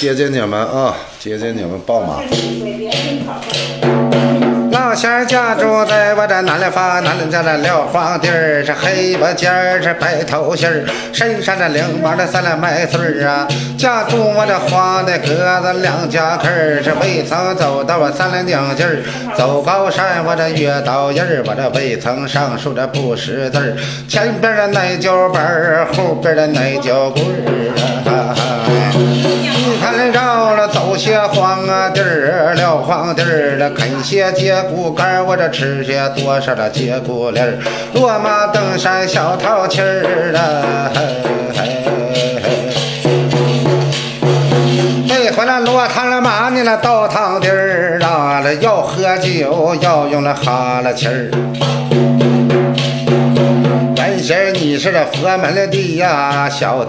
接近你们啊，接近你们报马。老仙家住在我这南梁方，南梁家的撂荒地儿，是黑不尖儿，是白头心儿，身上的领包的三两麦穗儿啊。家住我这黄的格子两家坑儿，是未曾走到我三两两劲儿。走高山我这越倒印儿，我这未曾上树这不识字儿。前边的奶脚板儿，后边的奶脚棍儿啊。些荒啊地儿，撂荒地儿了，啃些节骨干儿，我这吃些多少的节骨粒儿，落马登山小淘气儿啊！这回来落汤了马你了倒汤底儿了，要喝酒要用了哈了气儿。完事儿你是这佛门的弟呀，小。